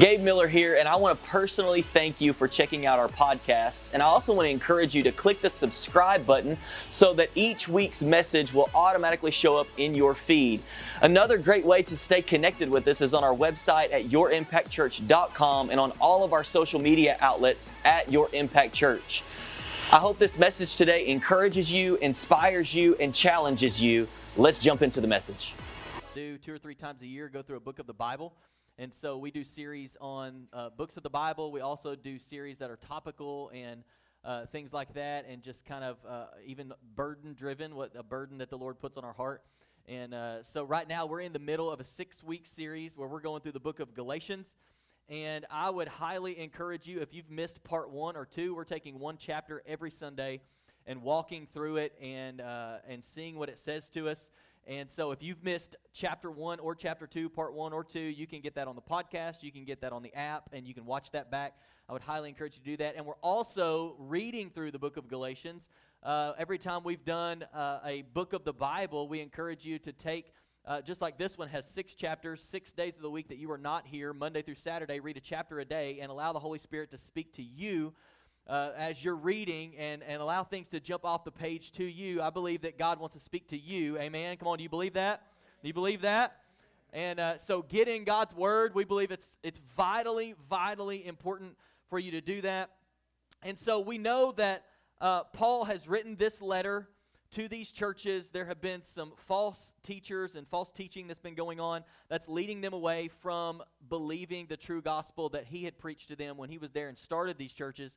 Gabe Miller here, and I want to personally thank you for checking out our podcast. And I also want to encourage you to click the subscribe button so that each week's message will automatically show up in your feed. Another great way to stay connected with us is on our website at yourimpactchurch.com and on all of our social media outlets at Your Impact Church. I hope this message today encourages you, inspires you, and challenges you. Let's jump into the message. Do two or three times a year, go through a book of the Bible. And so we do series on uh, books of the Bible. We also do series that are topical and uh, things like that, and just kind of uh, even burden driven, what a burden that the Lord puts on our heart. And uh, so right now we're in the middle of a six week series where we're going through the book of Galatians. And I would highly encourage you, if you've missed part one or two, we're taking one chapter every Sunday and walking through it and, uh, and seeing what it says to us. And so if you've missed chapter one or chapter two, part one or two, you can get that on the podcast, you can get that on the app, and you can watch that back. I would highly encourage you to do that. And we're also reading through the book of Galatians. Uh, every time we've done uh, a book of the Bible, we encourage you to take, uh, just like this one has six chapters, six days of the week that you are not here, Monday through Saturday, read a chapter a day and allow the Holy Spirit to speak to you uh, as you're reading and, and allow things to jump off the page to you. I believe that God wants to speak to you. Amen. Come on, do you believe that? Do you believe that? And uh, so, get in God's Word. We believe it's, it's vitally, vitally important for you to do that. And so, we know that uh, Paul has written this letter to these churches. There have been some false teachers and false teaching that's been going on that's leading them away from believing the true gospel that he had preached to them when he was there and started these churches.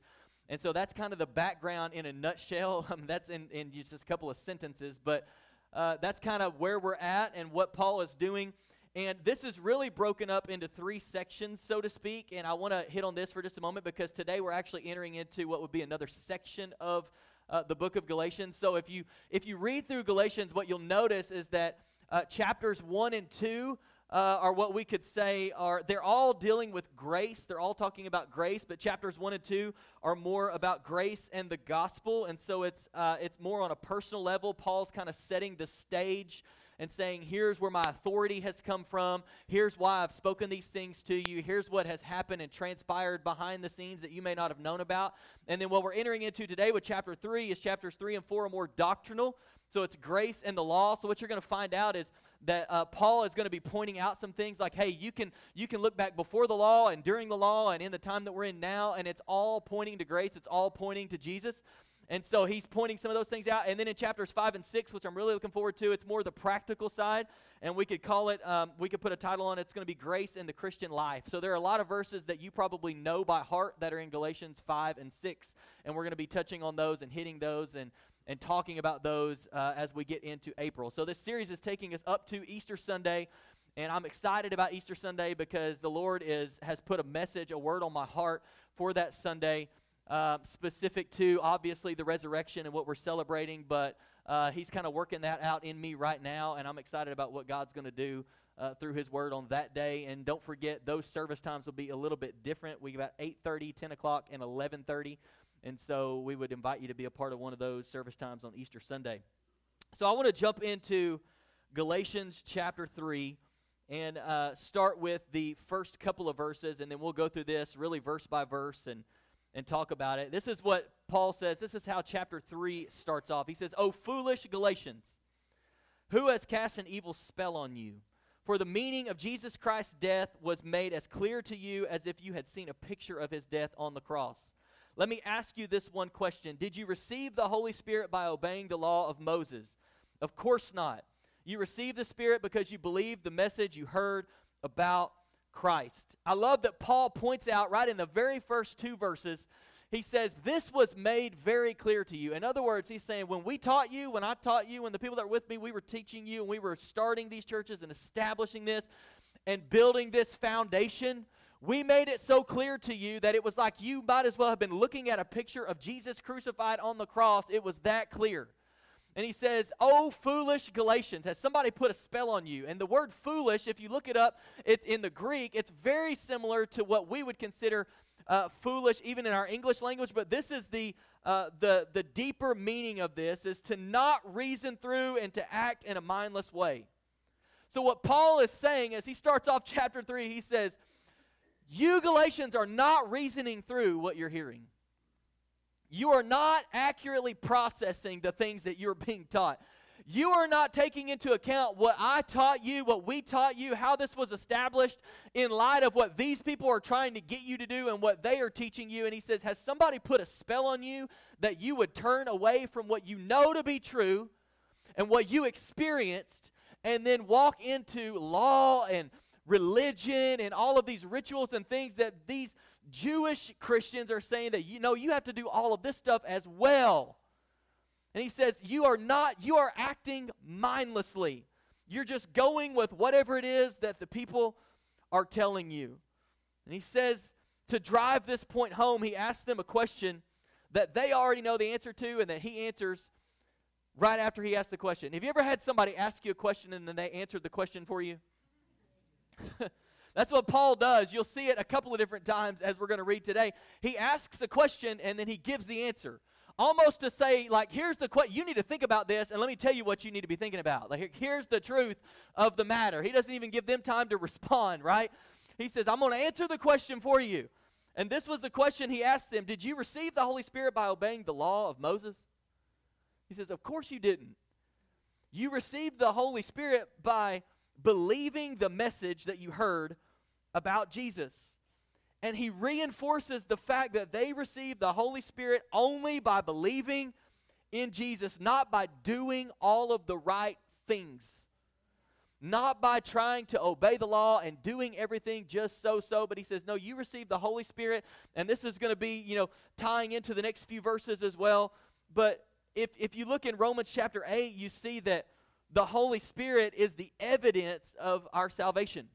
And so that's kind of the background in a nutshell. Um, that's in, in just a couple of sentences, but uh, that's kind of where we're at and what Paul is doing. And this is really broken up into three sections, so to speak. And I want to hit on this for just a moment because today we're actually entering into what would be another section of uh, the book of Galatians. So if you if you read through Galatians, what you'll notice is that uh, chapters one and two uh, are what we could say are they're all dealing with grace. They're all talking about grace, but chapters one and two are more about grace and the gospel, and so it's uh, it's more on a personal level. Paul's kind of setting the stage and saying, Here's where my authority has come from. Here's why I've spoken these things to you. Here's what has happened and transpired behind the scenes that you may not have known about. And then what we're entering into today with chapter 3 is chapters 3 and 4 are more doctrinal. So it's grace and the law. So what you're going to find out is that uh, Paul is going to be pointing out some things like, hey, you can you can look back before the law and during the law and in the time that we're in now, and it's all pointing to grace. It's all pointing to Jesus. And so he's pointing some of those things out. And then in chapters five and six, which I'm really looking forward to, it's more the practical side. And we could call it, um, we could put a title on it. It's going to be Grace in the Christian Life. So there are a lot of verses that you probably know by heart that are in Galatians 5 and 6. And we're going to be touching on those and hitting those and and talking about those uh, as we get into April. So, this series is taking us up to Easter Sunday, and I'm excited about Easter Sunday because the Lord is, has put a message, a word on my heart for that Sunday, uh, specific to obviously the resurrection and what we're celebrating, but uh, He's kind of working that out in me right now, and I'm excited about what God's going to do. Uh, through his word on that day and don't forget those service times will be a little bit different we got 8.30 10 o'clock and 11.30 and so we would invite you to be a part of one of those service times on Easter Sunday. So I want to jump into Galatians chapter 3 and uh, start with the first couple of verses, and then we'll go through this really verse by verse and, and talk about it. This is what Paul says. This is how chapter 3 starts off. He says, O foolish Galatians, who has cast an evil spell on you? For the meaning of Jesus Christ's death was made as clear to you as if you had seen a picture of his death on the cross. Let me ask you this one question Did you receive the Holy Spirit by obeying the law of Moses? Of course not. You received the Spirit because you believed the message you heard about Christ. I love that Paul points out right in the very first two verses, he says, This was made very clear to you. In other words, he's saying, When we taught you, when I taught you, when the people that were with me, we were teaching you, and we were starting these churches and establishing this and building this foundation we made it so clear to you that it was like you might as well have been looking at a picture of Jesus crucified on the cross. It was that clear. And he says, Oh, foolish Galatians, has somebody put a spell on you? And the word foolish, if you look it up it, in the Greek, it's very similar to what we would consider uh, foolish even in our English language, but this is the, uh, the, the deeper meaning of this is to not reason through and to act in a mindless way. So, what Paul is saying as he starts off chapter 3, he says, You, Galatians, are not reasoning through what you're hearing. You are not accurately processing the things that you're being taught. You are not taking into account what I taught you, what we taught you, how this was established in light of what these people are trying to get you to do and what they are teaching you. And he says, Has somebody put a spell on you that you would turn away from what you know to be true and what you experienced and then walk into law and religion and all of these rituals and things that these Jewish Christians are saying that you know you have to do all of this stuff as well. And he says, You are not, you are acting mindlessly. You're just going with whatever it is that the people are telling you. And he says, to drive this point home, he asks them a question that they already know the answer to and that he answers right after he asks the question. Have you ever had somebody ask you a question and then they answered the question for you? That's what Paul does. You'll see it a couple of different times as we're going to read today. He asks a question and then he gives the answer. Almost to say, like, here's the question. You need to think about this, and let me tell you what you need to be thinking about. Like, here's the truth of the matter. He doesn't even give them time to respond, right? He says, I'm going to answer the question for you. And this was the question he asked them Did you receive the Holy Spirit by obeying the law of Moses? He says, Of course you didn't. You received the Holy Spirit by believing the message that you heard about Jesus. And he reinforces the fact that they received the Holy Spirit only by believing in Jesus, not by doing all of the right things. Not by trying to obey the law and doing everything just so so, but he says, No, you received the Holy Spirit, and this is going to be, you know, tying into the next few verses as well. But if, if you look in Romans chapter 8, you see that the Holy Spirit is the evidence of our salvation.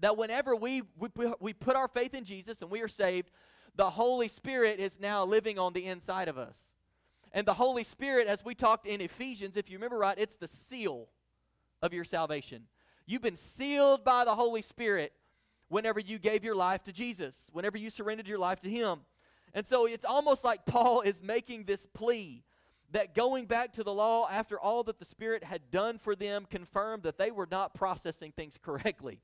That whenever we, we, we put our faith in Jesus and we are saved, the Holy Spirit is now living on the inside of us. And the Holy Spirit, as we talked in Ephesians, if you remember right, it's the seal of your salvation. You've been sealed by the Holy Spirit whenever you gave your life to Jesus, whenever you surrendered your life to Him. And so it's almost like Paul is making this plea that going back to the law after all that the Spirit had done for them confirmed that they were not processing things correctly.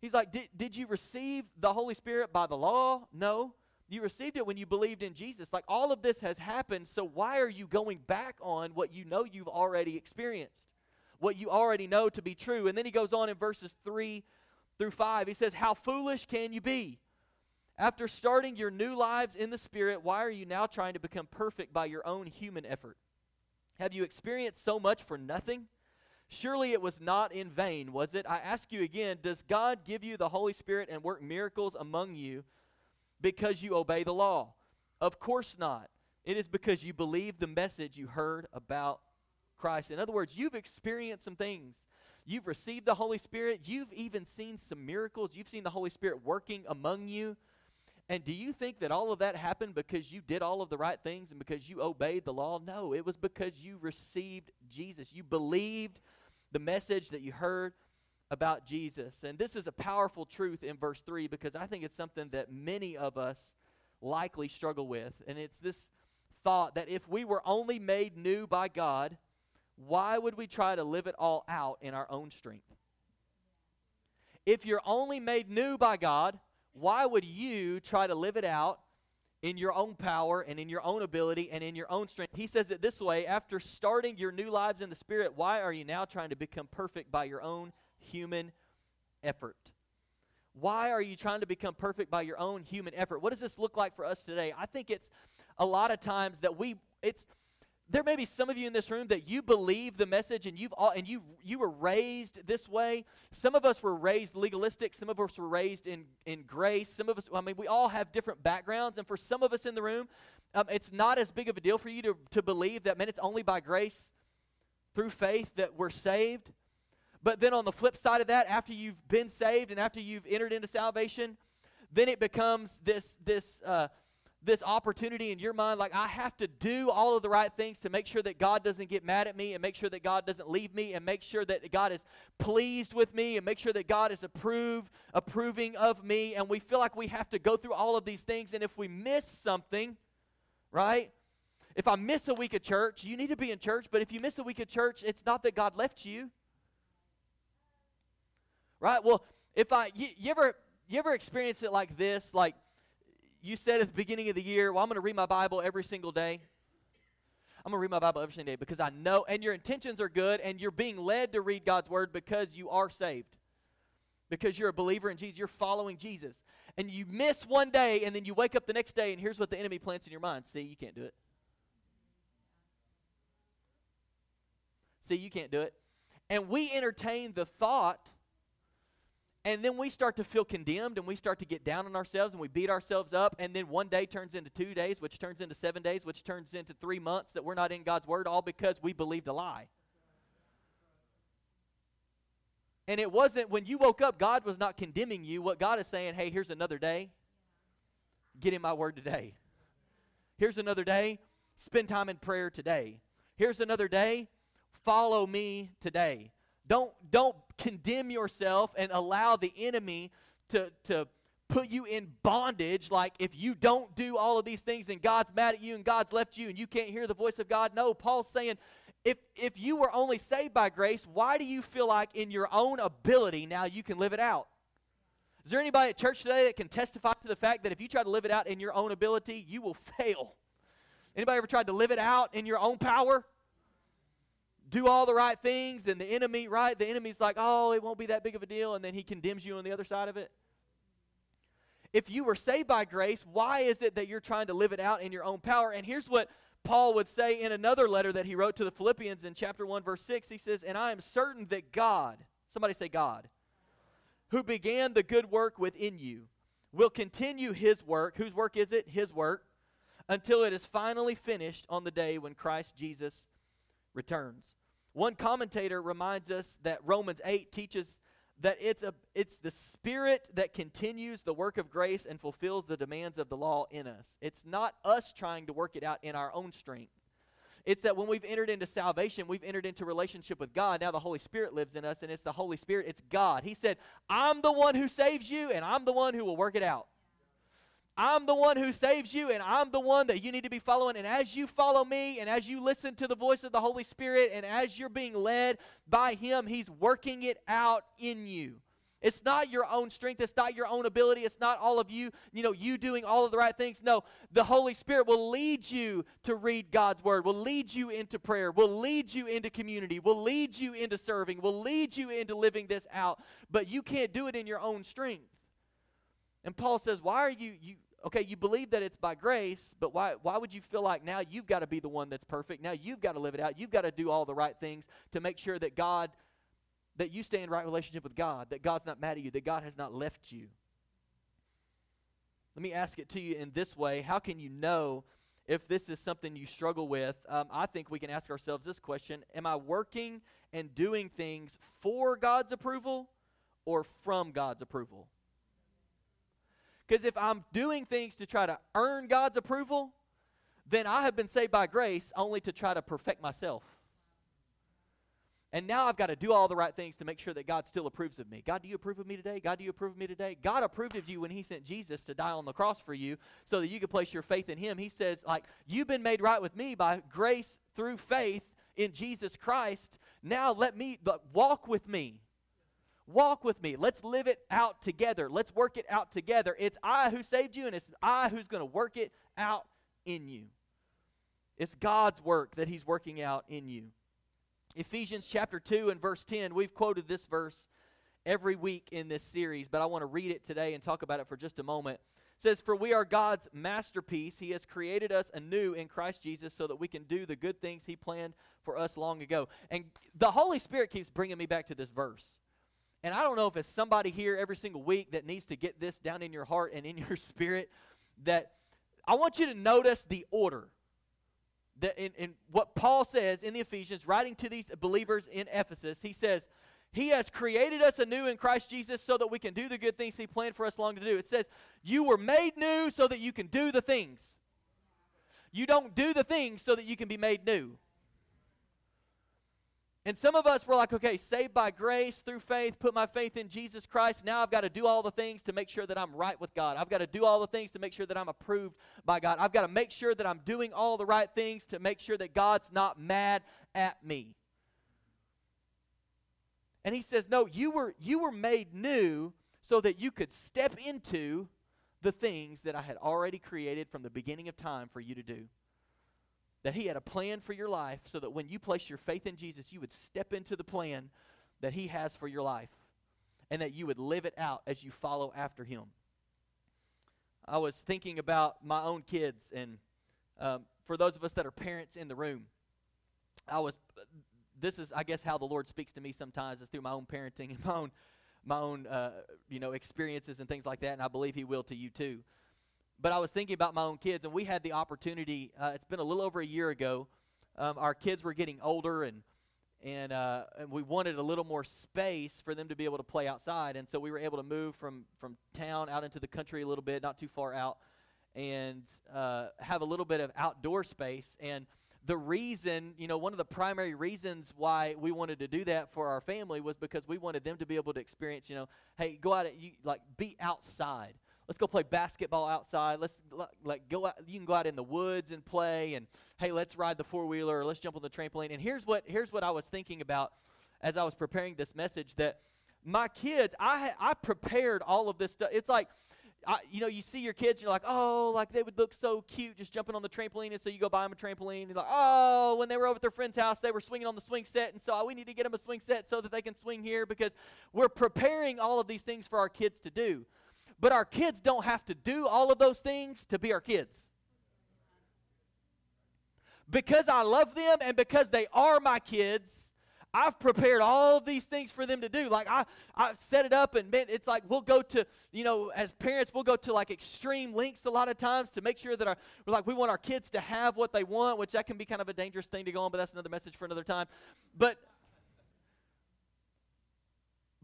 He's like, did, did you receive the Holy Spirit by the law? No. You received it when you believed in Jesus. Like all of this has happened, so why are you going back on what you know you've already experienced? What you already know to be true. And then he goes on in verses 3 through 5. He says, How foolish can you be? After starting your new lives in the Spirit, why are you now trying to become perfect by your own human effort? Have you experienced so much for nothing? Surely it was not in vain, was it? I ask you again Does God give you the Holy Spirit and work miracles among you because you obey the law? Of course not. It is because you believe the message you heard about Christ. In other words, you've experienced some things. You've received the Holy Spirit. You've even seen some miracles. You've seen the Holy Spirit working among you. And do you think that all of that happened because you did all of the right things and because you obeyed the law? No, it was because you received Jesus. You believed the message that you heard about Jesus. And this is a powerful truth in verse 3 because I think it's something that many of us likely struggle with. And it's this thought that if we were only made new by God, why would we try to live it all out in our own strength? If you're only made new by God, why would you try to live it out in your own power and in your own ability and in your own strength? He says it this way after starting your new lives in the Spirit, why are you now trying to become perfect by your own human effort? Why are you trying to become perfect by your own human effort? What does this look like for us today? I think it's a lot of times that we, it's, there may be some of you in this room that you believe the message and you've all and you you were raised this way. Some of us were raised legalistic. Some of us were raised in in grace. Some of us i mean we all have different backgrounds. And for some of us in the room um, it's not as big of a deal for you to, to believe that man it's only by grace through faith that we're saved. But then on the flip side of that after you've been saved and after you've entered into salvation then it becomes this this uh, this opportunity in your mind like I have to do all of the right things to make sure that God doesn't get mad at me and make sure that God doesn't leave me and make sure that God is pleased with me and make sure that God is approved approving of me. And we feel like we have to go through all of these things. And if we miss something right? If I miss a week of church you need to be in church. But if you miss a week of church it's not that God left you. Right? Well if I you, you ever you ever experience it like this? Like you said at the beginning of the year, well, I'm going to read my Bible every single day. I'm going to read my Bible every single day because I know, and your intentions are good, and you're being led to read God's Word because you are saved. Because you're a believer in Jesus, you're following Jesus. And you miss one day, and then you wake up the next day, and here's what the enemy plants in your mind See, you can't do it. See, you can't do it. And we entertain the thought and then we start to feel condemned and we start to get down on ourselves and we beat ourselves up. And then one day turns into two days, which turns into seven days, which turns into three months that we're not in God's Word, all because we believed a lie. And it wasn't when you woke up, God was not condemning you. What God is saying, hey, here's another day. Get in my Word today. Here's another day. Spend time in prayer today. Here's another day. Follow me today. Don't, don't condemn yourself and allow the enemy to, to put you in bondage. Like if you don't do all of these things and God's mad at you and God's left you and you can't hear the voice of God. No, Paul's saying if, if you were only saved by grace, why do you feel like in your own ability now you can live it out? Is there anybody at church today that can testify to the fact that if you try to live it out in your own ability, you will fail? Anybody ever tried to live it out in your own power? Do all the right things and the enemy, right? The enemy's like, oh, it won't be that big of a deal, and then he condemns you on the other side of it. If you were saved by grace, why is it that you're trying to live it out in your own power? And here's what Paul would say in another letter that he wrote to the Philippians in chapter 1, verse 6. He says, And I am certain that God, somebody say God, who began the good work within you, will continue his work. Whose work is it? His work. Until it is finally finished on the day when Christ Jesus returns. One commentator reminds us that Romans 8 teaches that it's, a, it's the Spirit that continues the work of grace and fulfills the demands of the law in us. It's not us trying to work it out in our own strength. It's that when we've entered into salvation, we've entered into relationship with God. Now the Holy Spirit lives in us, and it's the Holy Spirit, it's God. He said, I'm the one who saves you, and I'm the one who will work it out. I'm the one who saves you, and I'm the one that you need to be following. And as you follow me, and as you listen to the voice of the Holy Spirit, and as you're being led by Him, He's working it out in you. It's not your own strength. It's not your own ability. It's not all of you, you know, you doing all of the right things. No, the Holy Spirit will lead you to read God's Word, will lead you into prayer, will lead you into community, will lead you into serving, will lead you into living this out. But you can't do it in your own strength. And Paul says, Why are you, you okay, you believe that it's by grace, but why, why would you feel like now you've got to be the one that's perfect? Now you've got to live it out. You've got to do all the right things to make sure that God, that you stay in right relationship with God, that God's not mad at you, that God has not left you. Let me ask it to you in this way How can you know if this is something you struggle with? Um, I think we can ask ourselves this question Am I working and doing things for God's approval or from God's approval? Because if I'm doing things to try to earn God's approval, then I have been saved by grace only to try to perfect myself. And now I've got to do all the right things to make sure that God still approves of me. God, do you approve of me today? God, do you approve of me today? God approved of you when He sent Jesus to die on the cross for you so that you could place your faith in Him. He says, like, you've been made right with me by grace through faith in Jesus Christ. Now let me walk with me. Walk with me. Let's live it out together. Let's work it out together. It's I who saved you, and it's I who's going to work it out in you. It's God's work that He's working out in you. Ephesians chapter 2 and verse 10, we've quoted this verse every week in this series, but I want to read it today and talk about it for just a moment. It says, For we are God's masterpiece. He has created us anew in Christ Jesus so that we can do the good things He planned for us long ago. And the Holy Spirit keeps bringing me back to this verse. And I don't know if it's somebody here every single week that needs to get this down in your heart and in your spirit that I want you to notice the order. That in, in what Paul says in the Ephesians, writing to these believers in Ephesus, he says, He has created us anew in Christ Jesus so that we can do the good things He planned for us long to do. It says, You were made new so that you can do the things. You don't do the things so that you can be made new. And some of us were like, okay, saved by grace through faith, put my faith in Jesus Christ. Now I've got to do all the things to make sure that I'm right with God. I've got to do all the things to make sure that I'm approved by God. I've got to make sure that I'm doing all the right things to make sure that God's not mad at me. And he says, "No, you were you were made new so that you could step into the things that I had already created from the beginning of time for you to do. That He had a plan for your life so that when you place your faith in Jesus, you would step into the plan that He has for your life and that you would live it out as you follow after Him. I was thinking about my own kids, and um, for those of us that are parents in the room, I was. This is, I guess, how the Lord speaks to me sometimes is through my own parenting and my own, my own, uh, you know, experiences and things like that. And I believe He will to you too. But I was thinking about my own kids, and we had the opportunity. Uh, it's been a little over a year ago. Um, our kids were getting older, and and, uh, and we wanted a little more space for them to be able to play outside. And so we were able to move from, from town out into the country a little bit, not too far out, and uh, have a little bit of outdoor space. And the reason, you know, one of the primary reasons why we wanted to do that for our family was because we wanted them to be able to experience, you know, hey, go out, you, like, be outside let's go play basketball outside. Let's like go out. You can go out in the woods and play. And hey, let's ride the four wheeler or let's jump on the trampoline. And here's what here's what I was thinking about as I was preparing this message. That my kids, I I prepared all of this stuff. It's like. I, you know, you see your kids, and you're like, oh, like they would look so cute just jumping on the trampoline. And so you go buy them a trampoline. And you're like, oh, when they were over at their friend's house, they were swinging on the swing set. And so oh, we need to get them a swing set so that they can swing here because we're preparing all of these things for our kids to do. But our kids don't have to do all of those things to be our kids. Because I love them and because they are my kids, I've prepared all these things for them to do. Like I, I set it up, and man, it's like we'll go to, you know, as parents, we'll go to like extreme lengths a lot of times to make sure that our, we're like we want our kids to have what they want, which that can be kind of a dangerous thing to go on, but that's another message for another time. But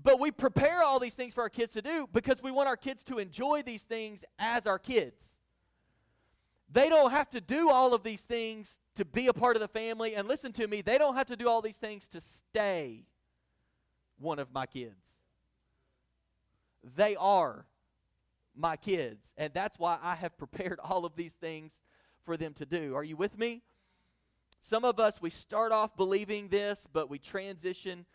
but we prepare all these things for our kids to do because we want our kids to enjoy these things as our kids. They don't have to do all of these things to be a part of the family. And listen to me, they don't have to do all these things to stay one of my kids. They are my kids. And that's why I have prepared all of these things for them to do. Are you with me? Some of us, we start off believing this, but we transition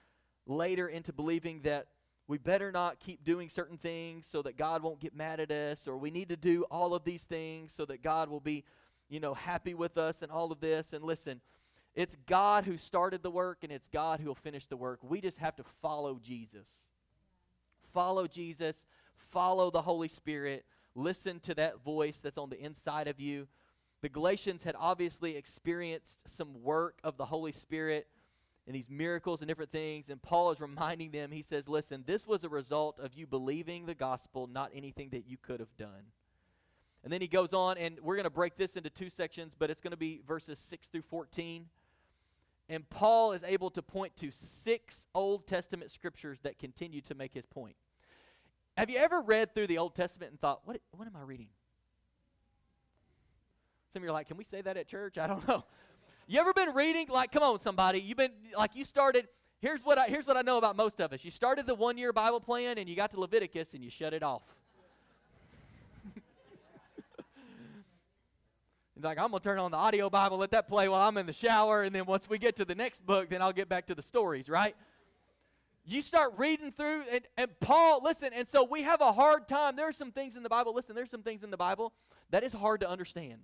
later into believing that we better not keep doing certain things so that God won't get mad at us, or we need to do all of these things so that God will be, you know, happy with us and all of this. And listen, it's God who started the work and it's God who will finish the work. We just have to follow Jesus. Follow Jesus, follow the Holy Spirit, listen to that voice that's on the inside of you. The Galatians had obviously experienced some work of the Holy Spirit and these miracles and different things. And Paul is reminding them, he says, Listen, this was a result of you believing the gospel, not anything that you could have done. And then he goes on, and we're going to break this into two sections, but it's going to be verses 6 through 14. And Paul is able to point to six Old Testament scriptures that continue to make his point. Have you ever read through the Old Testament and thought, what, what am I reading? Some of you are like, can we say that at church? I don't know. You ever been reading? Like, come on, somebody. You've been like you started. Here's what I here's what I know about most of us. You started the one year Bible plan and you got to Leviticus and you shut it off. like, I'm gonna turn on the audio Bible, let that play while I'm in the shower, and then once we get to the next book, then I'll get back to the stories, right? You start reading through, and, and Paul, listen, and so we have a hard time. There are some things in the Bible, listen, there's some things in the Bible that is hard to understand.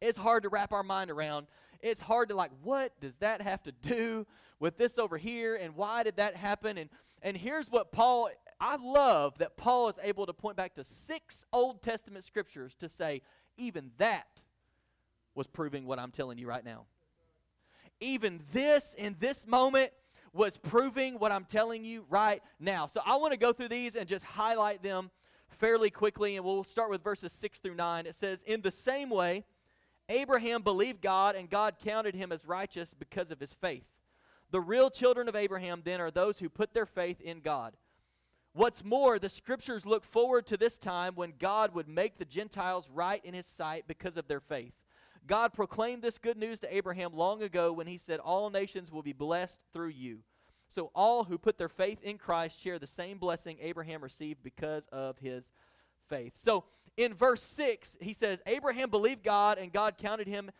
It's hard to wrap our mind around. It's hard to like, what does that have to do with this over here? And why did that happen? And and here's what Paul I love that Paul is able to point back to six Old Testament scriptures to say, even that was proving what I'm telling you right now. Even this in this moment was proving what I'm telling you right now. So I want to go through these and just highlight them fairly quickly, and we'll start with verses 6 through 9. It says, In the same way, Abraham believed God, and God counted him as righteous because of his faith. The real children of Abraham, then, are those who put their faith in God. What's more, the scriptures look forward to this time when God would make the Gentiles right in his sight because of their faith. God proclaimed this good news to Abraham long ago when he said, All nations will be blessed through you. So all who put their faith in Christ share the same blessing Abraham received because of his faith. So in verse 6, he says, Abraham believed God, and God counted him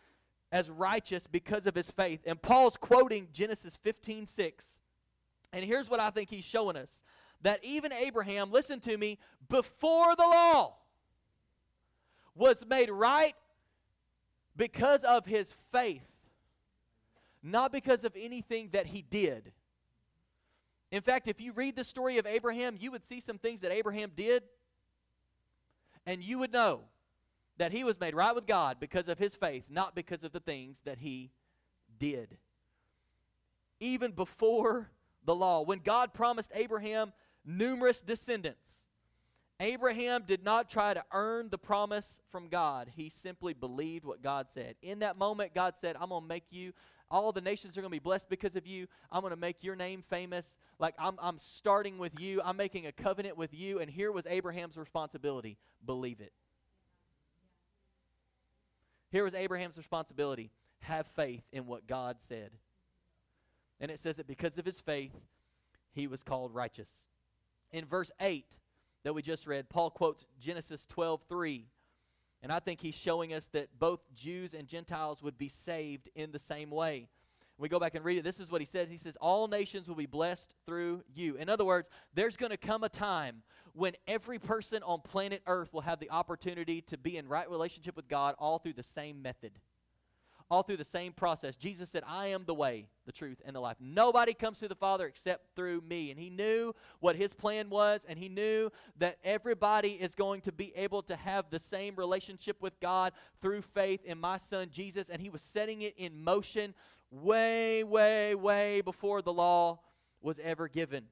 as righteous because of his faith. And Paul's quoting Genesis 15 6. And here's what I think he's showing us that even Abraham, listen to me, before the law was made right because of his faith, not because of anything that he did. In fact, if you read the story of Abraham, you would see some things that Abraham did, and you would know that he was made right with God because of his faith, not because of the things that he did. Even before the law, when God promised Abraham numerous descendants, Abraham did not try to earn the promise from God. He simply believed what God said. In that moment, God said, I'm going to make you, all the nations are going to be blessed because of you. I'm going to make your name famous. Like I'm, I'm starting with you, I'm making a covenant with you. And here was Abraham's responsibility believe it. Here was Abraham's responsibility have faith in what God said. And it says that because of his faith, he was called righteous. In verse 8, that we just read, Paul quotes Genesis 12 3. And I think he's showing us that both Jews and Gentiles would be saved in the same way. We go back and read it. This is what he says. He says, All nations will be blessed through you. In other words, there's going to come a time when every person on planet Earth will have the opportunity to be in right relationship with God all through the same method all through the same process. Jesus said, I am the way, the truth, and the life. Nobody comes to the Father except through me. And he knew what his plan was, and he knew that everybody is going to be able to have the same relationship with God through faith in my son Jesus. And he was setting it in motion way, way, way before the law was ever given.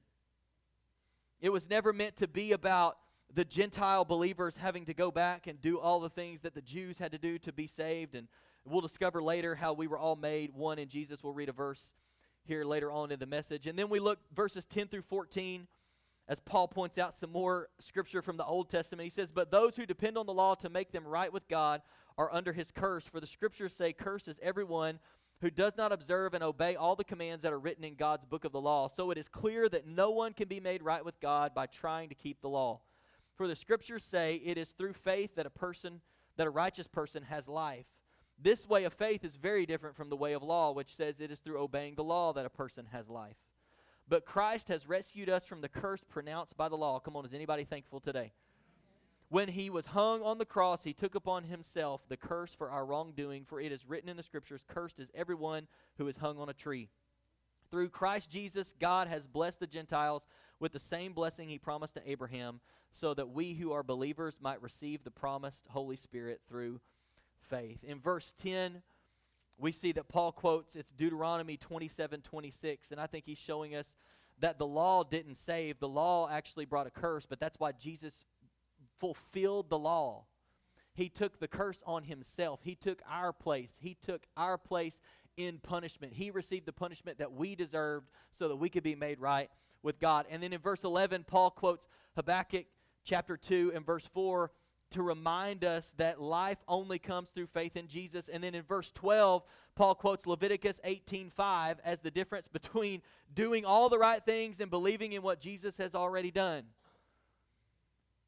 It was never meant to be about the Gentile believers having to go back and do all the things that the Jews had to do to be saved and We'll discover later how we were all made one in Jesus. We'll read a verse here later on in the message. And then we look verses 10 through 14 as Paul points out some more scripture from the Old Testament. He says, But those who depend on the law to make them right with God are under his curse. For the scriptures say, Cursed is everyone who does not observe and obey all the commands that are written in God's book of the law. So it is clear that no one can be made right with God by trying to keep the law. For the scriptures say, It is through faith that a person, that a righteous person has life. This way of faith is very different from the way of law, which says it is through obeying the law that a person has life. But Christ has rescued us from the curse pronounced by the law. Come on, is anybody thankful today? When he was hung on the cross, he took upon himself the curse for our wrongdoing, for it is written in the scriptures, Cursed is everyone who is hung on a tree. Through Christ Jesus, God has blessed the Gentiles with the same blessing he promised to Abraham, so that we who are believers might receive the promised Holy Spirit through faith. In verse 10, we see that Paul quotes it's Deuteronomy 27 26, and I think he's showing us that the law didn't save. The law actually brought a curse, but that's why Jesus fulfilled the law. He took the curse on himself. He took our place. He took our place in punishment. He received the punishment that we deserved so that we could be made right with God. And then in verse 11, Paul quotes Habakkuk chapter 2 and verse 4 to remind us that life only comes through faith in Jesus. And then in verse 12, Paul quotes Leviticus 18:5 as the difference between doing all the right things and believing in what Jesus has already done.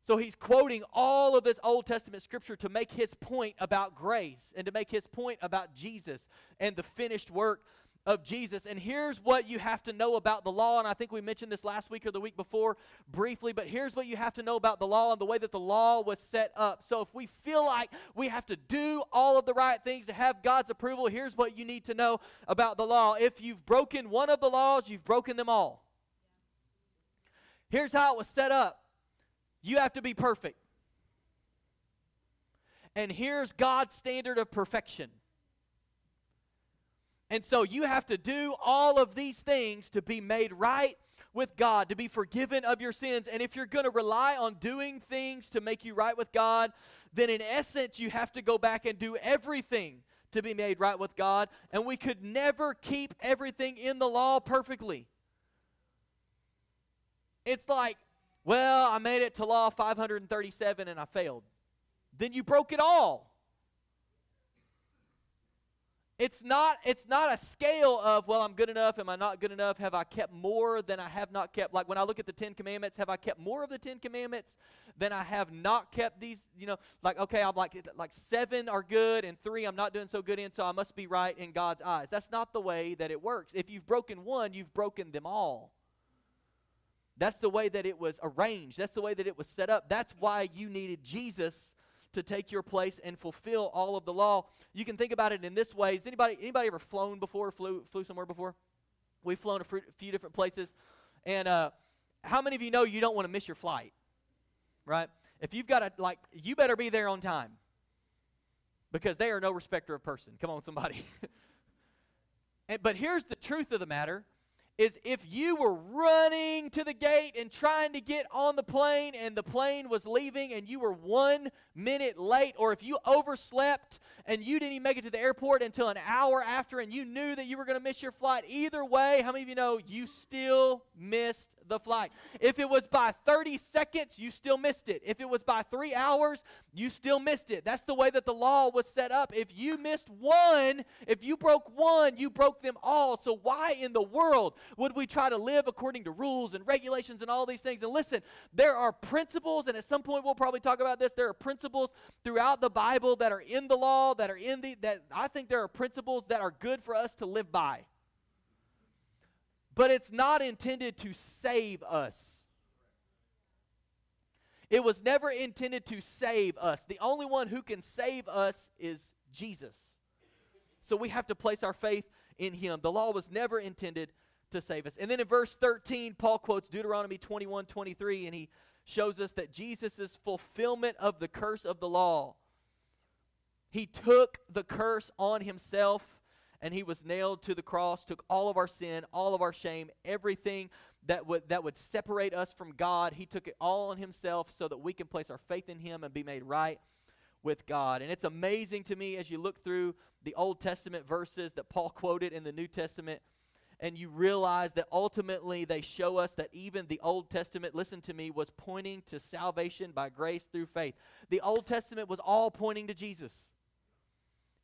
So he's quoting all of this Old Testament scripture to make his point about grace and to make his point about Jesus and the finished work of Jesus. And here's what you have to know about the law. And I think we mentioned this last week or the week before briefly, but here's what you have to know about the law and the way that the law was set up. So if we feel like we have to do all of the right things to have God's approval, here's what you need to know about the law. If you've broken one of the laws, you've broken them all. Here's how it was set up you have to be perfect. And here's God's standard of perfection. And so you have to do all of these things to be made right with God, to be forgiven of your sins. And if you're going to rely on doing things to make you right with God, then in essence, you have to go back and do everything to be made right with God. And we could never keep everything in the law perfectly. It's like, well, I made it to law 537 and I failed. Then you broke it all. It's not, it's not a scale of, well, I'm good enough, am I not good enough? Have I kept more than I have not kept? Like when I look at the Ten Commandments, have I kept more of the Ten Commandments than I have not kept these? You know, like, okay, I'm like, like seven are good and three I'm not doing so good in, so I must be right in God's eyes. That's not the way that it works. If you've broken one, you've broken them all. That's the way that it was arranged. That's the way that it was set up. That's why you needed Jesus to take your place and fulfill all of the law. You can think about it in this way. Has anybody anybody ever flown before? Flew flew somewhere before? We've flown a few different places, and uh, how many of you know you don't want to miss your flight? Right? If you've got to like, you better be there on time because they are no respecter of person. Come on, somebody. and, but here's the truth of the matter is if you were running to the gate and trying to get on the plane and the plane was leaving and you were one minute late, or if you overslept and you didn't even make it to the airport until an hour after and you knew that you were going to miss your flight, either way, how many of you know you still missed the flight. If it was by 30 seconds, you still missed it. If it was by three hours, you still missed it. That's the way that the law was set up. If you missed one, if you broke one, you broke them all. So, why in the world would we try to live according to rules and regulations and all these things? And listen, there are principles, and at some point we'll probably talk about this. There are principles throughout the Bible that are in the law, that are in the, that I think there are principles that are good for us to live by but it's not intended to save us. It was never intended to save us. The only one who can save us is Jesus. So we have to place our faith in him. The law was never intended to save us. And then in verse 13, Paul quotes Deuteronomy 21 23, and he shows us that Jesus' fulfillment of the curse of the law. He took the curse on himself and he was nailed to the cross, took all of our sin, all of our shame, everything that would that would separate us from God. He took it all on himself so that we can place our faith in him and be made right with God. And it's amazing to me as you look through the Old Testament verses that Paul quoted in the New Testament and you realize that ultimately they show us that even the Old Testament, listen to me, was pointing to salvation by grace through faith. The Old Testament was all pointing to Jesus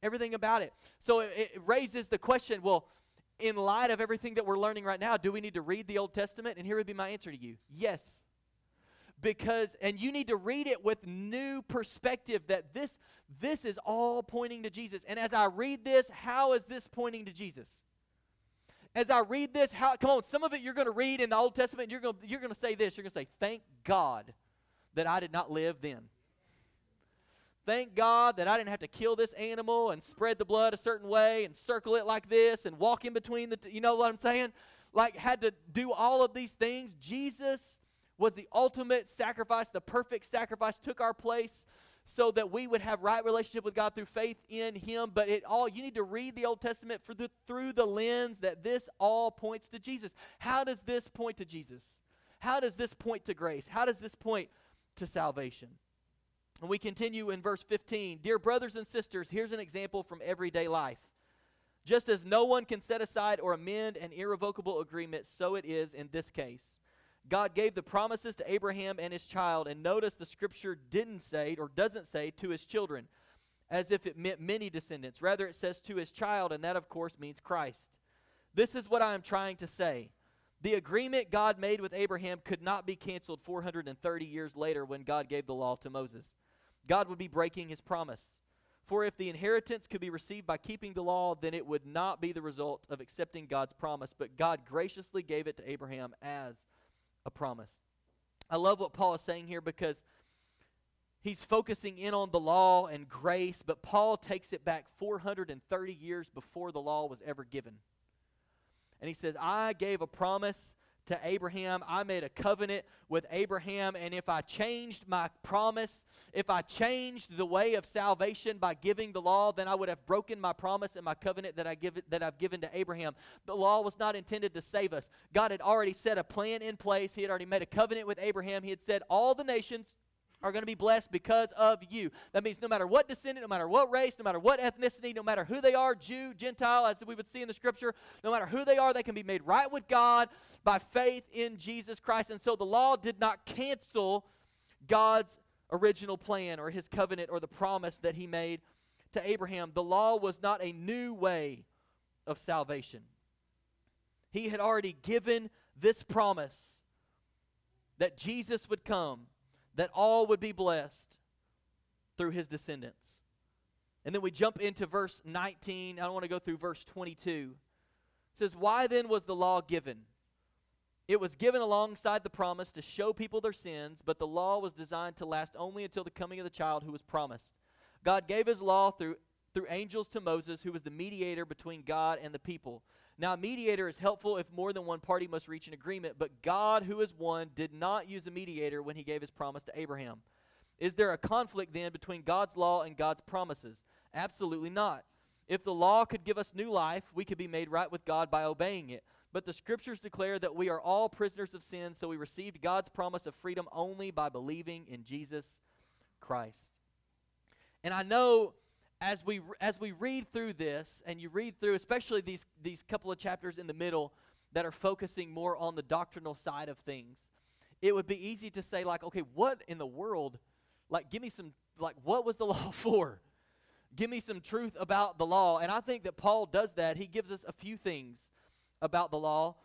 everything about it. So it, it raises the question well, in light of everything that we're learning right now, do we need to read the Old Testament? And here would be my answer to you yes. Because, and you need to read it with new perspective that this, this is all pointing to Jesus. And as I read this, how is this pointing to Jesus? As I read this, how, come on, some of it you're going to read in the Old Testament, you're going you're to say this. You're going to say, thank God that I did not live then. Thank God that I didn't have to kill this animal and spread the blood a certain way and circle it like this and walk in between the, t- you know what I'm saying? Like, had to do all of these things. Jesus was the ultimate sacrifice, the perfect sacrifice, took our place so that we would have right relationship with God through faith in him but it all you need to read the Old Testament for the, through the lens that this all points to Jesus. How does this point to Jesus? How does this point to grace? How does this point to salvation? And we continue in verse 15. Dear brothers and sisters, here's an example from everyday life. Just as no one can set aside or amend an irrevocable agreement, so it is in this case. God gave the promises to Abraham and his child, and notice the scripture didn't say or doesn't say to his children, as if it meant many descendants. Rather, it says to his child, and that, of course, means Christ. This is what I am trying to say. The agreement God made with Abraham could not be canceled 430 years later when God gave the law to Moses. God would be breaking his promise. For if the inheritance could be received by keeping the law, then it would not be the result of accepting God's promise, but God graciously gave it to Abraham as a promise. I love what Paul is saying here because he's focusing in on the law and grace, but Paul takes it back 430 years before the law was ever given. And he says, I gave a promise to Abraham. I made a covenant with Abraham, and if I changed my promise, if I changed the way of salvation by giving the law, then I would have broken my promise and my covenant that I give that I've given to Abraham. The law was not intended to save us. God had already set a plan in place. He had already made a covenant with Abraham. He had said all the nations are going to be blessed because of you. That means no matter what descendant, no matter what race, no matter what ethnicity, no matter who they are, Jew, Gentile, as we would see in the scripture, no matter who they are, they can be made right with God by faith in Jesus Christ. And so the law did not cancel God's original plan or his covenant or the promise that he made to Abraham. The law was not a new way of salvation. He had already given this promise that Jesus would come that all would be blessed through his descendants. And then we jump into verse 19. I don't want to go through verse 22. It says, Why then was the law given? It was given alongside the promise to show people their sins, but the law was designed to last only until the coming of the child who was promised. God gave his law through, through angels to Moses, who was the mediator between God and the people. Now, a mediator is helpful if more than one party must reach an agreement, but God, who is one, did not use a mediator when he gave his promise to Abraham. Is there a conflict then between God's law and God's promises? Absolutely not. If the law could give us new life, we could be made right with God by obeying it. But the scriptures declare that we are all prisoners of sin, so we received God's promise of freedom only by believing in Jesus Christ. And I know as we as we read through this and you read through especially these these couple of chapters in the middle that are focusing more on the doctrinal side of things, it would be easy to say like, okay, what in the world like give me some like what was the law for? Give me some truth about the law. And I think that Paul does that. He gives us a few things about the law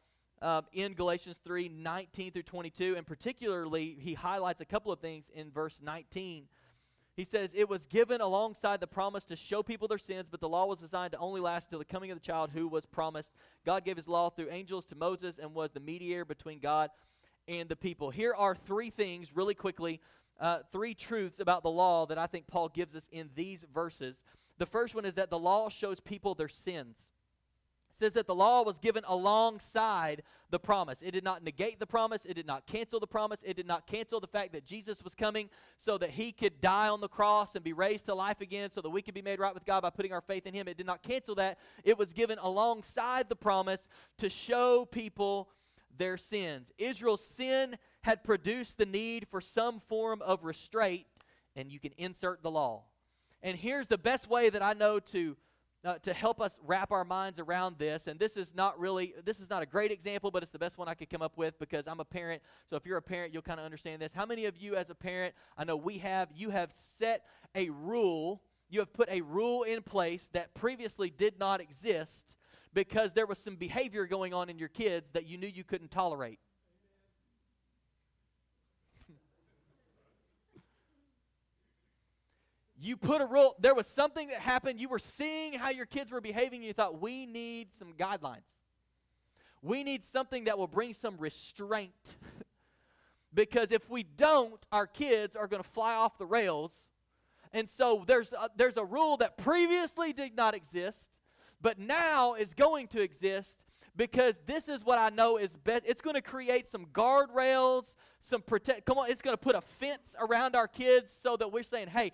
um, in Galatians 3 19 through 22. And particularly, he highlights a couple of things in verse 19. He says, It was given alongside the promise to show people their sins, but the law was designed to only last till the coming of the child who was promised. God gave his law through angels to Moses and was the mediator between God and the people. Here are three things, really quickly, uh, three truths about the law that I think Paul gives us in these verses. The first one is that the law shows people their sins says that the law was given alongside the promise. It did not negate the promise, it did not cancel the promise, it did not cancel the fact that Jesus was coming so that he could die on the cross and be raised to life again so that we could be made right with God by putting our faith in him. It did not cancel that. It was given alongside the promise to show people their sins. Israel's sin had produced the need for some form of restraint, and you can insert the law. And here's the best way that I know to uh, to help us wrap our minds around this. And this is not really, this is not a great example, but it's the best one I could come up with because I'm a parent. So if you're a parent, you'll kind of understand this. How many of you, as a parent, I know we have, you have set a rule, you have put a rule in place that previously did not exist because there was some behavior going on in your kids that you knew you couldn't tolerate. You put a rule, there was something that happened, you were seeing how your kids were behaving, and you thought, we need some guidelines. We need something that will bring some restraint. because if we don't, our kids are going to fly off the rails. And so there's a, there's a rule that previously did not exist, but now is going to exist because this is what I know is best. It's going to create some guardrails, some protect. Come on, it's going to put a fence around our kids so that we're saying, hey,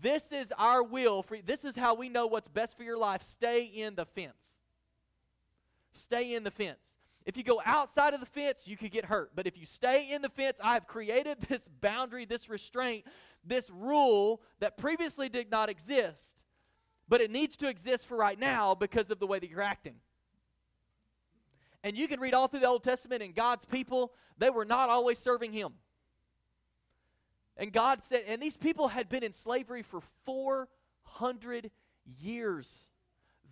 this is our will for this is how we know what's best for your life. Stay in the fence. Stay in the fence. If you go outside of the fence, you could get hurt. But if you stay in the fence, I have created this boundary, this restraint, this rule that previously did not exist. But it needs to exist for right now because of the way that you're acting. And you can read all through the Old Testament, and God's people, they were not always serving Him. And God said, and these people had been in slavery for 400 years.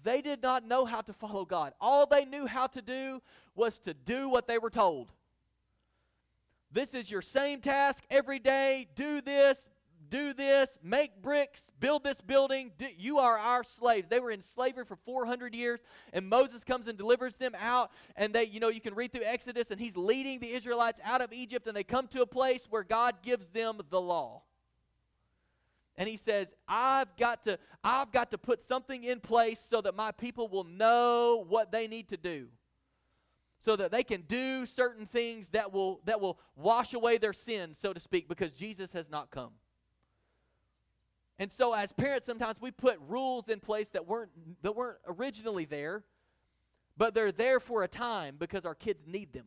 They did not know how to follow God. All they knew how to do was to do what they were told. This is your same task every day. Do this, do this, make bricks, build this building. Do, you are our slaves. They were in slavery for 400 years, and Moses comes and delivers them out. And they, you know, you can read through Exodus, and he's leading the Israelites out of Egypt, and they come to a place where God gives them the law. And he says, I've got to, I've got to put something in place so that my people will know what they need to do so that they can do certain things that will that will wash away their sins so to speak because Jesus has not come. And so as parents sometimes we put rules in place that weren't that weren't originally there, but they're there for a time because our kids need them.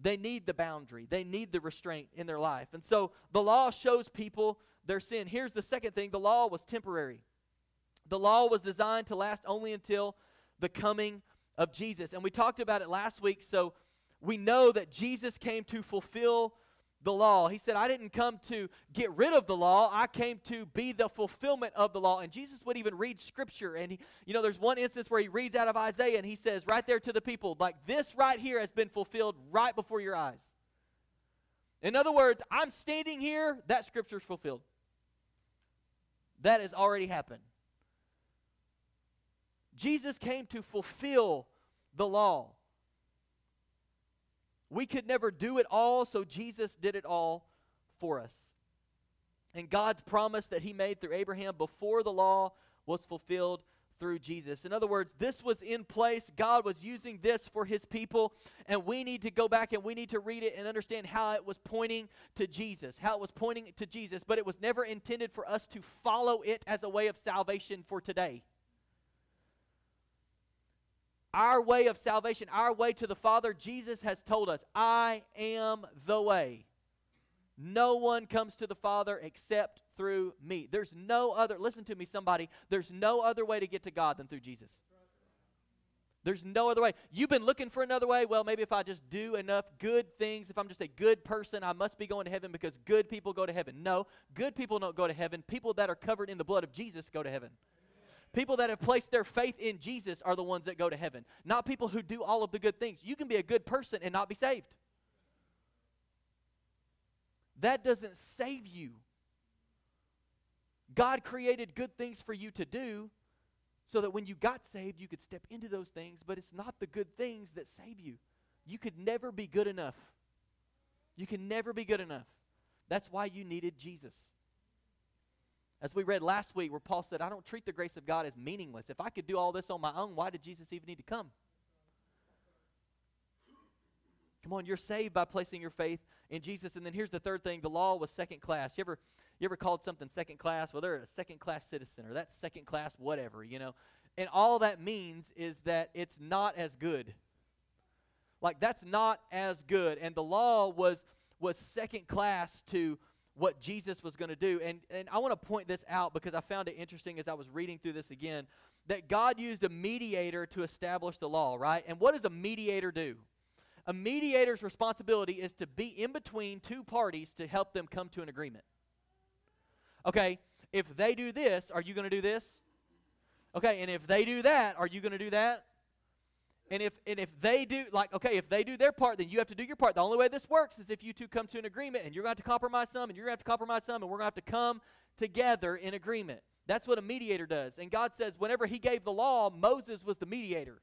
They need the boundary. They need the restraint in their life. And so the law shows people their sin. Here's the second thing, the law was temporary. The law was designed to last only until the coming of Jesus. And we talked about it last week, so we know that Jesus came to fulfill the law. He said, I didn't come to get rid of the law, I came to be the fulfillment of the law. And Jesus would even read scripture. And, he, you know, there's one instance where he reads out of Isaiah and he says, right there to the people, like this right here has been fulfilled right before your eyes. In other words, I'm standing here, that scripture's fulfilled. That has already happened. Jesus came to fulfill the law. We could never do it all, so Jesus did it all for us. And God's promise that He made through Abraham before the law was fulfilled through Jesus. In other words, this was in place. God was using this for his people, and we need to go back and we need to read it and understand how it was pointing to Jesus, how it was pointing to Jesus, but it was never intended for us to follow it as a way of salvation for today. Our way of salvation, our way to the Father, Jesus has told us, I am the way. No one comes to the Father except through me. There's no other, listen to me, somebody, there's no other way to get to God than through Jesus. There's no other way. You've been looking for another way. Well, maybe if I just do enough good things, if I'm just a good person, I must be going to heaven because good people go to heaven. No, good people don't go to heaven. People that are covered in the blood of Jesus go to heaven. People that have placed their faith in Jesus are the ones that go to heaven, not people who do all of the good things. You can be a good person and not be saved. That doesn't save you. God created good things for you to do so that when you got saved, you could step into those things, but it's not the good things that save you. You could never be good enough. You can never be good enough. That's why you needed Jesus. As we read last week, where Paul said, I don't treat the grace of God as meaningless. If I could do all this on my own, why did Jesus even need to come? Come on, you're saved by placing your faith in Jesus. And then here's the third thing the law was second class. You ever you ever called something second class? Well, they're a second class citizen or that's second class whatever, you know. And all that means is that it's not as good. Like that's not as good. And the law was was second class to what Jesus was going to do. And and I want to point this out because I found it interesting as I was reading through this again that God used a mediator to establish the law, right? And what does a mediator do? A mediator's responsibility is to be in between two parties to help them come to an agreement. Okay, if they do this, are you going to do this? Okay, and if they do that, are you going to do that? And if and if they do like okay, if they do their part, then you have to do your part. The only way this works is if you two come to an agreement and you're going to have to compromise some and you're going to have to compromise some and we're going to have to come together in agreement. That's what a mediator does. And God says whenever he gave the law, Moses was the mediator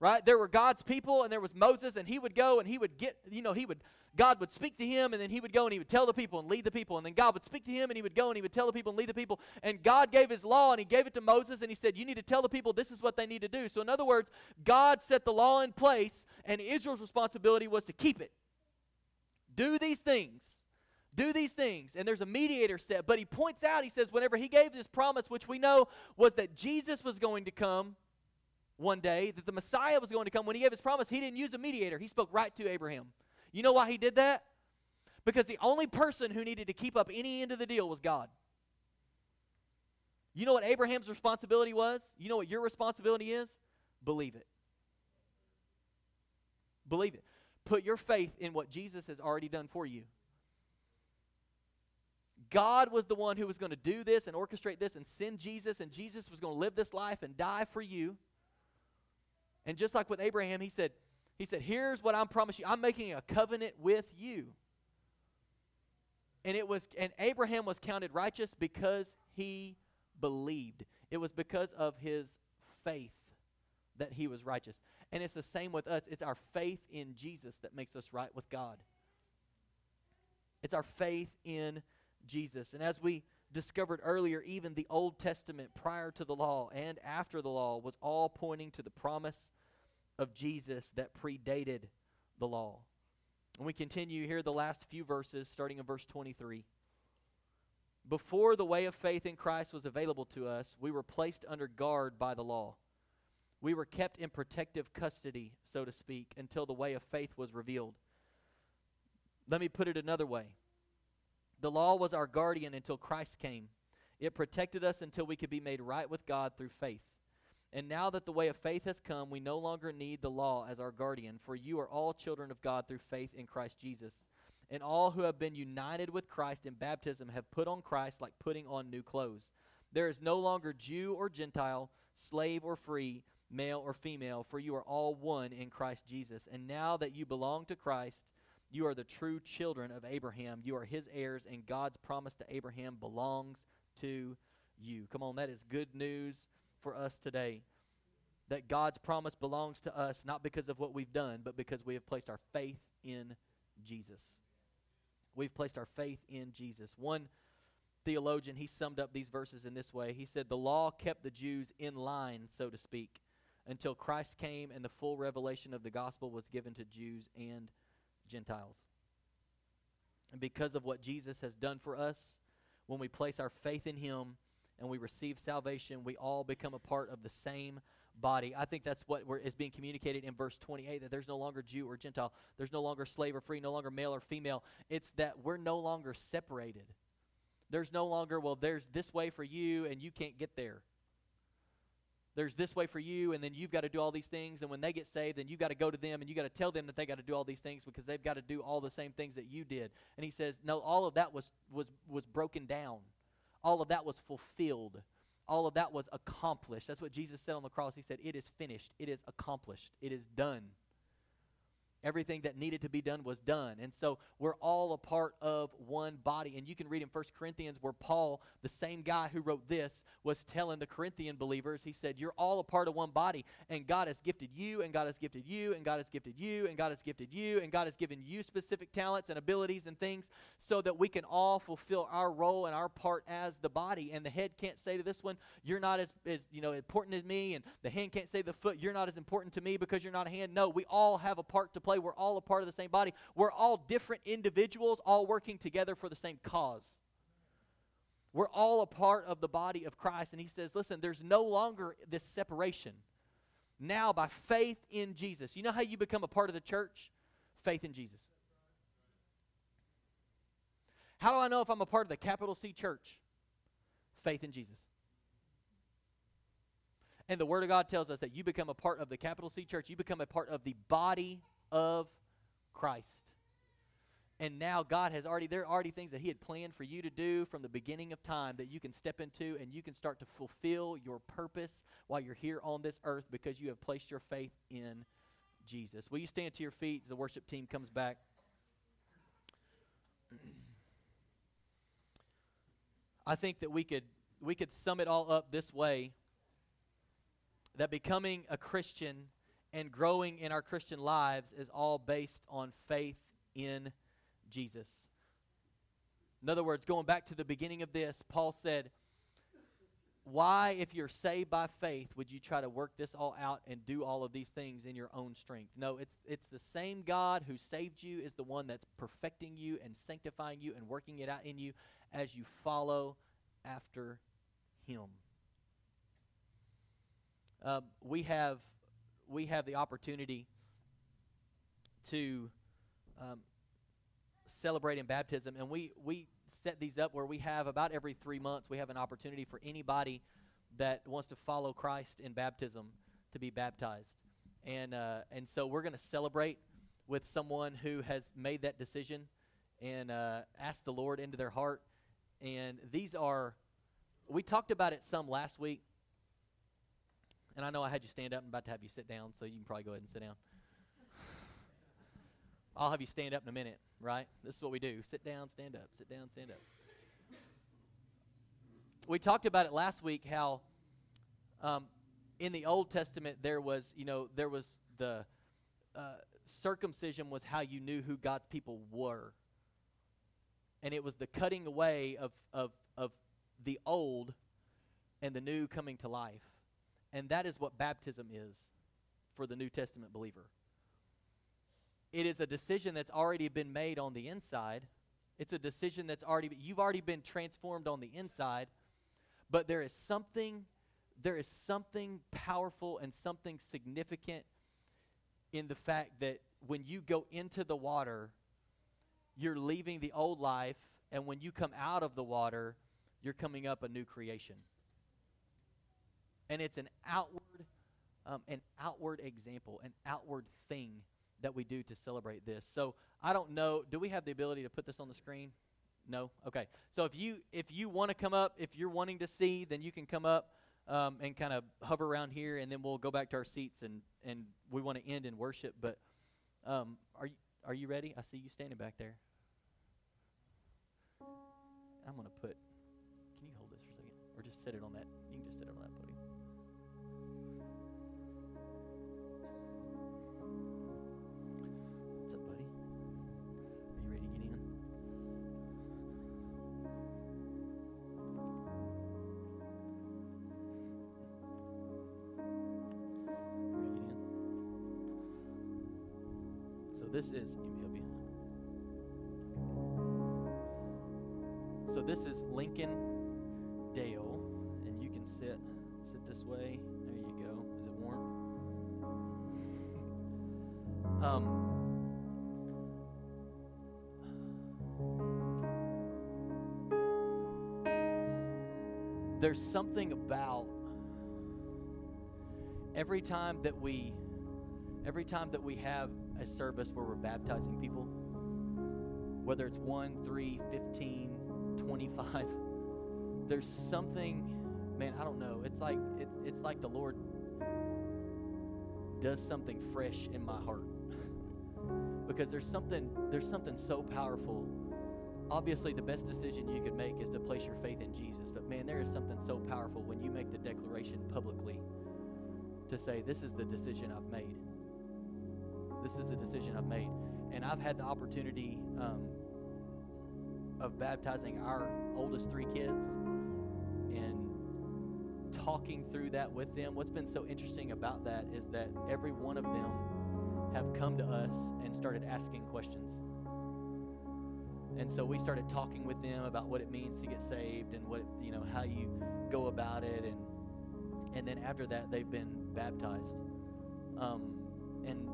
right? There were god's people and there was moses and he would go and he would get you know he would god would speak to him and then he would go and he would tell the people and lead the people. And then god would speak to him and he would go and he would tell the people and lead the people. And god gave his law and he gave it to moses and he said you need to tell the people this is what they need to do. So in other words god set the law in place and israel's responsibility was to keep it. Do these things. Do these things. And there's a mediator set but he points out he says whenever he gave this promise which we know was that jesus was going to come one day that the Messiah was going to come. When he gave his promise, he didn't use a mediator, he spoke right to Abraham. You know why he did that? Because the only person who needed to keep up any end of the deal was God. You know what Abraham's responsibility was? You know what your responsibility is? Believe it. Believe it. Put your faith in what Jesus has already done for you. God was the one who was going to do this and orchestrate this and send Jesus, and Jesus was going to live this life and die for you. And just like with Abraham, he said, he said, Here's what I'm promising you. I'm making a covenant with you. And it was and Abraham was counted righteous because he believed. It was because of his faith that he was righteous. And it's the same with us. It's our faith in Jesus that makes us right with God. It's our faith in Jesus. And as we discovered earlier, even the Old Testament prior to the law and after the law was all pointing to the promise of Jesus that predated the law. And we continue here the last few verses, starting in verse 23. Before the way of faith in Christ was available to us, we were placed under guard by the law. We were kept in protective custody, so to speak, until the way of faith was revealed. Let me put it another way the law was our guardian until Christ came. It protected us until we could be made right with God through faith. And now that the way of faith has come, we no longer need the law as our guardian, for you are all children of God through faith in Christ Jesus. And all who have been united with Christ in baptism have put on Christ like putting on new clothes. There is no longer Jew or Gentile, slave or free, male or female, for you are all one in Christ Jesus. And now that you belong to Christ, you are the true children of Abraham. You are his heirs, and God's promise to Abraham belongs to you. Come on, that is good news for us today. that God's promise belongs to us not because of what we've done, but because we have placed our faith in Jesus. We've placed our faith in Jesus. One theologian, he summed up these verses in this way. He said, The law kept the Jews in line, so to speak, until Christ came and the full revelation of the gospel was given to Jews and Gentiles. And because of what Jesus has done for us, when we place our faith in him and we receive salvation, we all become a part of the same body. I think that's what is being communicated in verse 28 that there's no longer Jew or Gentile, there's no longer slave or free, no longer male or female. It's that we're no longer separated. There's no longer, well, there's this way for you and you can't get there. There's this way for you, and then you've got to do all these things. And when they get saved, then you've got to go to them and you got to tell them that they got to do all these things because they've got to do all the same things that you did. And he says, No, all of that was was was broken down. All of that was fulfilled all of that was accomplished. That's what Jesus said on the cross. He said, It is finished. It is accomplished. It is done. Everything that needed to be done was done. And so we're all a part of one body. And you can read in 1 Corinthians where Paul, the same guy who wrote this, was telling the Corinthian believers, he said, You're all a part of one body. And God has gifted you, and God has gifted you, and God has gifted you, and God has gifted you, and God has given you specific talents and abilities and things so that we can all fulfill our role and our part as the body. And the head can't say to this one, You're not as, as you know, important as me. And the hand can't say to the foot, You're not as important to me because you're not a hand. No, we all have a part to play play. We're all a part of the same body. We're all different individuals, all working together for the same cause. We're all a part of the body of Christ. And he says, listen, there's no longer this separation. Now, by faith in Jesus. You know how you become a part of the church? Faith in Jesus. How do I know if I'm a part of the capital C church? Faith in Jesus. And the Word of God tells us that you become a part of the capital C church, you become a part of the body of Christ. And now God has already, there are already things that He had planned for you to do from the beginning of time that you can step into and you can start to fulfill your purpose while you're here on this earth because you have placed your faith in Jesus. Will you stand to your feet as the worship team comes back? I think that we could we could sum it all up this way that becoming a Christian and growing in our Christian lives is all based on faith in Jesus. In other words, going back to the beginning of this, Paul said, Why, if you're saved by faith, would you try to work this all out and do all of these things in your own strength? No, it's, it's the same God who saved you, is the one that's perfecting you and sanctifying you and working it out in you as you follow after Him. Um, we have we have the opportunity to um, celebrate in baptism, and we we set these up where we have about every three months we have an opportunity for anybody that wants to follow Christ in baptism to be baptized, and uh, and so we're going to celebrate with someone who has made that decision and uh, asked the Lord into their heart, and these are we talked about it some last week and I know I had you stand up. I'm about to have you sit down, so you can probably go ahead and sit down. I'll have you stand up in a minute, right? This is what we do sit down, stand up, sit down, stand up. We talked about it last week how um, in the Old Testament there was, you know, there was the uh, circumcision was how you knew who God's people were. And it was the cutting away of, of, of the old and the new coming to life. And that is what baptism is for the New Testament believer. It is a decision that's already been made on the inside. It's a decision that's already you've already been transformed on the inside, but there is something there is something powerful and something significant in the fact that when you go into the water, you're leaving the old life, and when you come out of the water, you're coming up a new creation and it's an outward um, an outward example an outward thing that we do to celebrate this. So i don't know. Do we have the ability to put this on the screen? No? Okay. So if you if you want to come up if you're wanting to see then you can come up um, and kind of hover around here and then we'll go back to our seats and and we want to end in worship but um, are you are you ready? I see you standing back there. I'm going to put can you hold this for a second? Or just set it on that this is. So this is Lincoln Dale, and you can sit sit this way. There you go. Is it warm? Um. There's something about every time that we every time that we have a service where we're baptizing people. Whether it's 1 3 15 25 there's something man i don't know. It's like it's, it's like the lord does something fresh in my heart. Because there's something there's something so powerful. Obviously the best decision you could make is to place your faith in jesus. But man there is something so powerful when you make the declaration publicly to say this is the decision i've made this is the decision i've made. And i've had the opportunity um, of baptizing our oldest three kids and talking through that with them. What's been so interesting about that is that every one of them have come to us and started asking questions. And so we started talking with them about what it means to get saved and what you know how you go about it. And and then after that they've been baptized. Um, and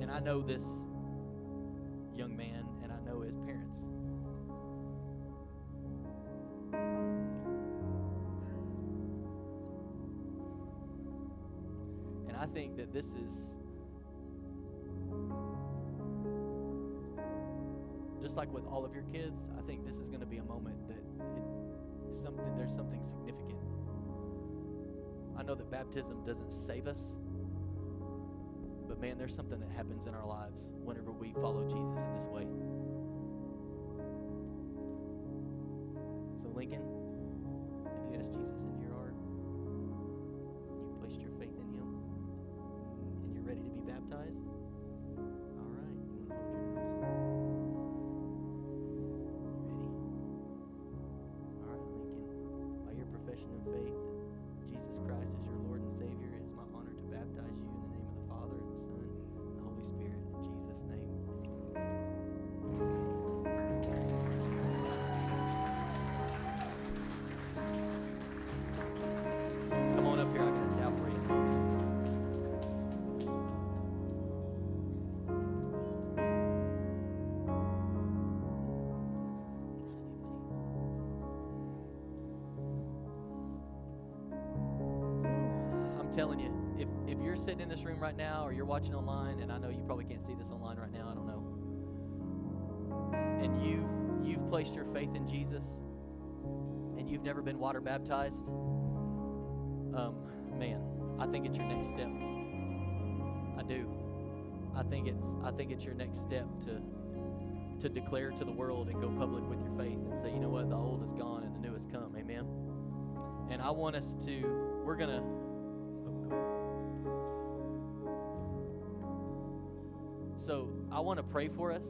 and I know this young man and I know his parents and I think that this is just like with all of your kids, I think this is going to be a moment that it, something there's something significant. I know that baptism doesn't save us, man, there's something that happens in our lives whenever we follow Jesus in this way. Telling you, if, if you're sitting in this room right now or you're watching online, and I know you probably can't see this online right now, I don't know. And you've you've placed your faith in Jesus and you've never been water baptized, um, man, I think it's your next step. I do. I think it's I think it's your next step to to declare to the world and go public with your faith and say, you know what, the old is gone and the new has come. Amen. And I want us to, we're going so I want to pray for us.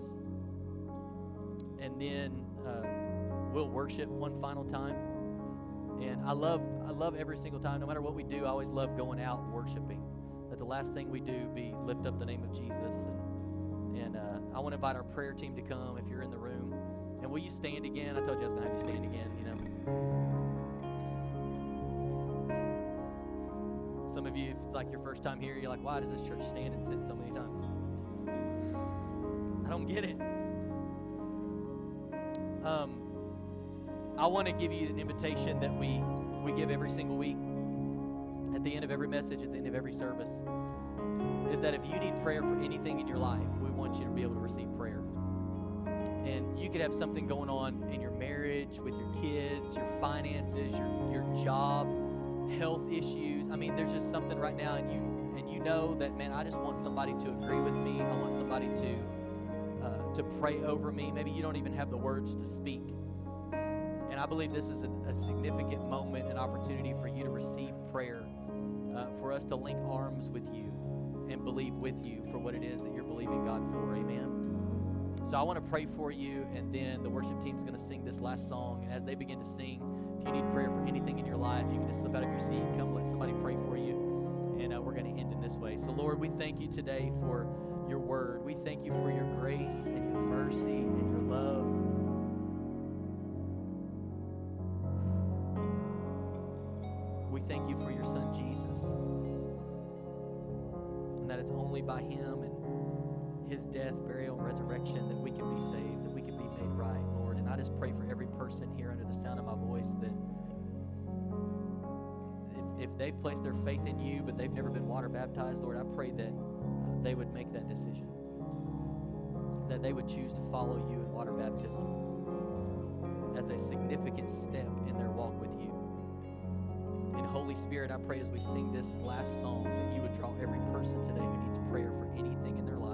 And then uh, we'll worship one final time. And I love, I love every single time, no matter what we do, I always love going out worshiping. That the last thing we do be lift up the name of Jesus. And, and uh, I want to invite our prayer team to come if you're in the room. And will you stand again? I told you I was going to have you stand again, you know. Some of you, if it's like your first time here, you're like, why does this church stand and sit so many times? Don't get it. Um, I want to give you an invitation that we, we give every single week at the end of every message, at the end of every service, is that if you need prayer for anything in your life, we want you to be able to receive prayer. And you could have something going on in your marriage, with your kids, your finances, your, your job, health issues. I mean, there's just something right now, and you and you know that man, I just want somebody to agree with me. I want somebody to to pray over me. Maybe you don't even have the words to speak. And I believe this is a, a significant moment, an opportunity for you to receive prayer, uh, for us to link arms with you and believe with you for what it is that you're believing God for. Amen. So I want to pray for you, and then the worship team is going to sing this last song. And as they begin to sing, if you need prayer for anything in your life, you can just slip out of your seat, come let somebody pray for you, and uh, we're going to end in this way. So Lord, we thank you today for your word. We thank you for your grace and your mercy and your love. We thank you for your son Jesus. And that it's only by him and his death, burial, and resurrection that we can be saved, that we can be made right, Lord. And I just pray for every person here under the sound of my voice that if, if they've placed their faith in you, but they've never been water baptized, Lord, I pray that they would make that decision. That they would choose to follow you in water baptism as a significant step in their walk with you. And Holy Spirit, I pray as we sing this last song that you would draw every person today who needs prayer for anything in their life.